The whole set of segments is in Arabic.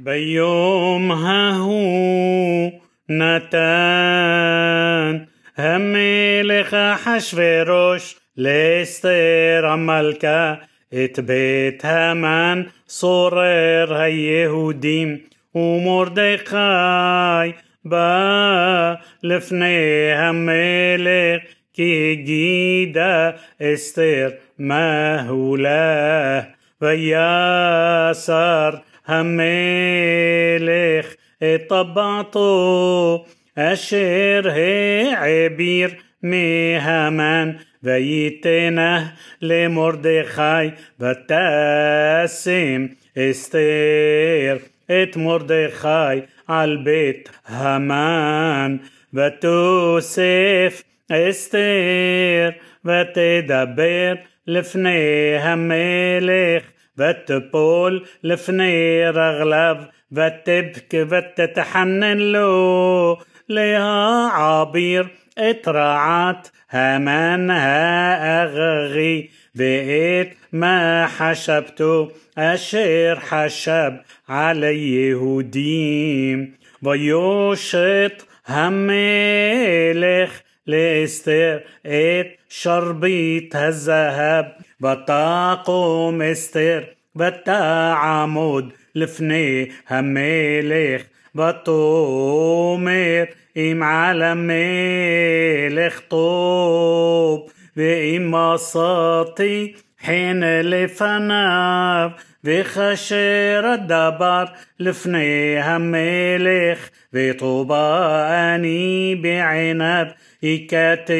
ביום ההוא נתן המלך אחשורוש לאסתר המלכה את בית המן שורר היהודים ומרדכי בא לפני המלך כי הגידה אסתר מהו לה ויסר המלך את טבעתו אשר העביר מהמן ויתנה למרדכי ותשם אסתר את מרדכי על בית המן ותוסף אסתר ותדבר לפני המלך ותפול לפני רגליו ותבכה ותתחנן לו להעביר את רעת המן האגגי ואת מה חשבתו אשר חשב על היהודים ויושת המלך לאסתר את שרביט הזהב ותקום אסתר ותעמוד לפני המלך ותאמר אם על המלך טוב ואם מסרתי חן לפניו וכאשר הדבר לפני המלך וטובה אני בעיניו ייכתב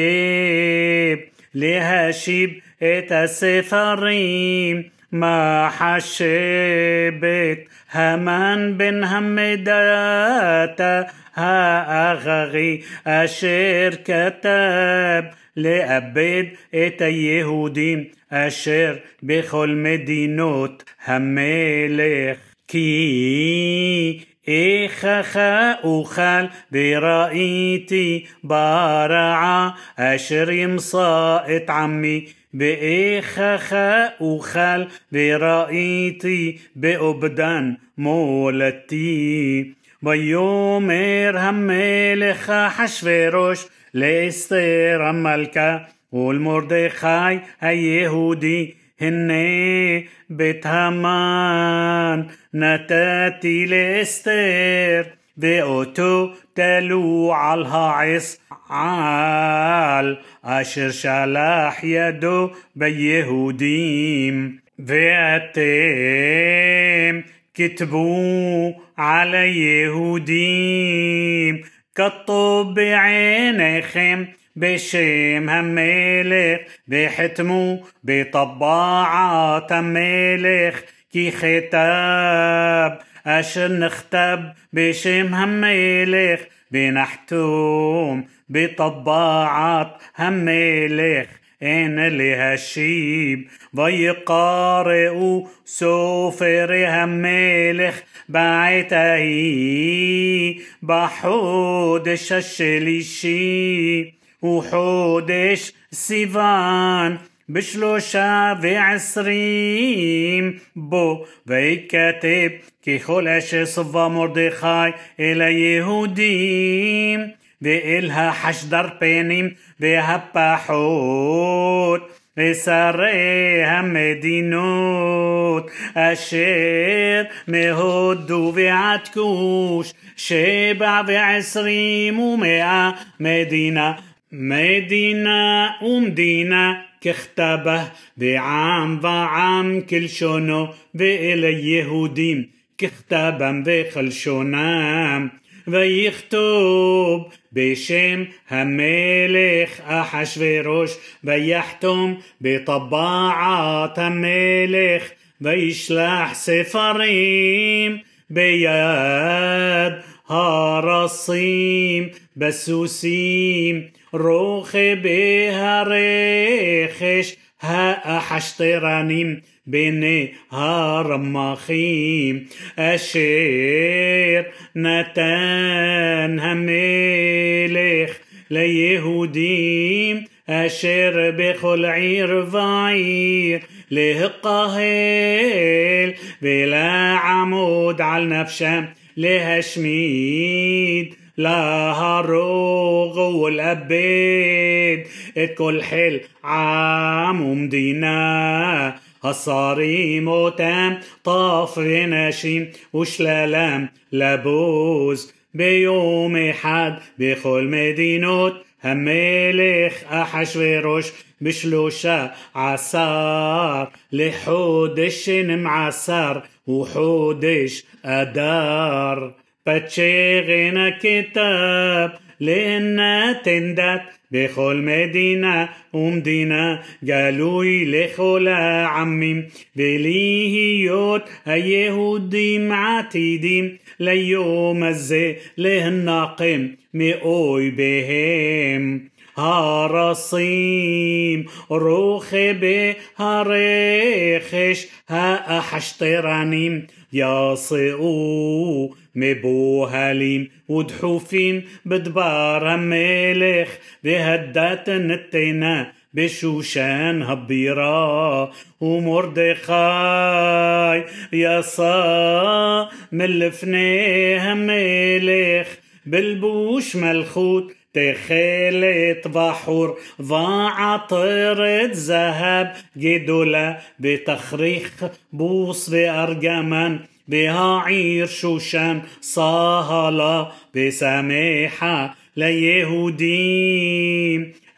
להשיב את הספרים מה חשבת המן בן המדת האגגי אשר כתב לאבד את היהודים אשר בכל מדינות המלך כי إخخاء خان برأيتي بارعة أشرم صائت عمي بإخخاء وخال برأيتي بأبدان مولتي. بيومر هم ملخ حشفيروش لاستر الملكة والمردخاي اليهودي הנה בית המן נתתי לאסתר ואותו תלו על העץ על אשר שלח ידו ביהודים ואתם כתבו על היהודים כטוב בעיניכם بشيم هميلخ بحتمو بطباعة تميلخ كي ختاب أشر نختب بشيم هميلخ بنحتوم بطباعة هميلخ أنا لهشيب ضي قارئ سوفر هميلخ بعتهي بحود الشش شيب. השלישי וחודש סיוון בשלושה ועשרים בו ויכתב ככל אשר סבה מרדכי אל היהודים ואל החשדרפנים והפחות ושרי המדינות אשר מהודו ועד כוש שבע ועשרים ומאה מדינה מדינה ומדינה ככתבה ועם ועם כלשונו ואל היהודים ככתבם וכלשונם ויכתוב בשם המלך אחשורוש ויחתום בטבעת המלך וישלח ספרים ביד הרסים בסוסים روخي بها ريخش ها أحشترانيم بني هرمخيم أشير نتان هميلخ ليهوديم أشير بخل عير فعير له قهيل بلا عمود على نفشه لهشميد. להרוג ולאבד את כל חיל עם ומדינה الصاريم אותם طاف ונשים ושללם לבוז ביום אחד בכל מדינות המלך אחשורוש בשלושה עשר לחודש שנים עשר וחודש אדר. פתשגן הכתב לנתן דת בכל מדינה ומדינה גלוי לכל העמים ולהיות היהודים עתידים ליום הזה להנקם מאויביהם הרסים רוכבי הרכש האחשטרנים יסעו מבוהלים ודחופים בדבר המלך והדת נתנה בשושן הבירה ומרדכי יסע מלפני המלך בלבוש מלכות تخيلت بحور ضاعطرة ذهب جدولة بتخريخ بوص بأرجمان بها عير شوشان صهلا بسماحة ليهوديم.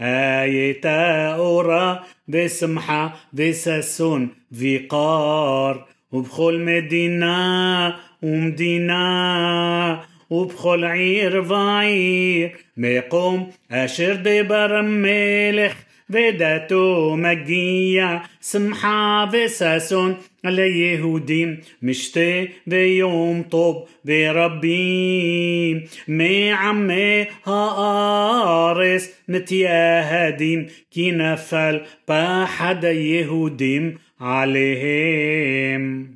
آية أورا بسمحة بسسون فيقار. وبخل مدينة ومدينة ובכל עיר ועיר מקום אשר דבר המלך ודתו מגיע שמחה וששון ליהודים משתה ביום טוב ורבים מעמי הארץ מתייהדים כי נפל פחד היהודים עליהם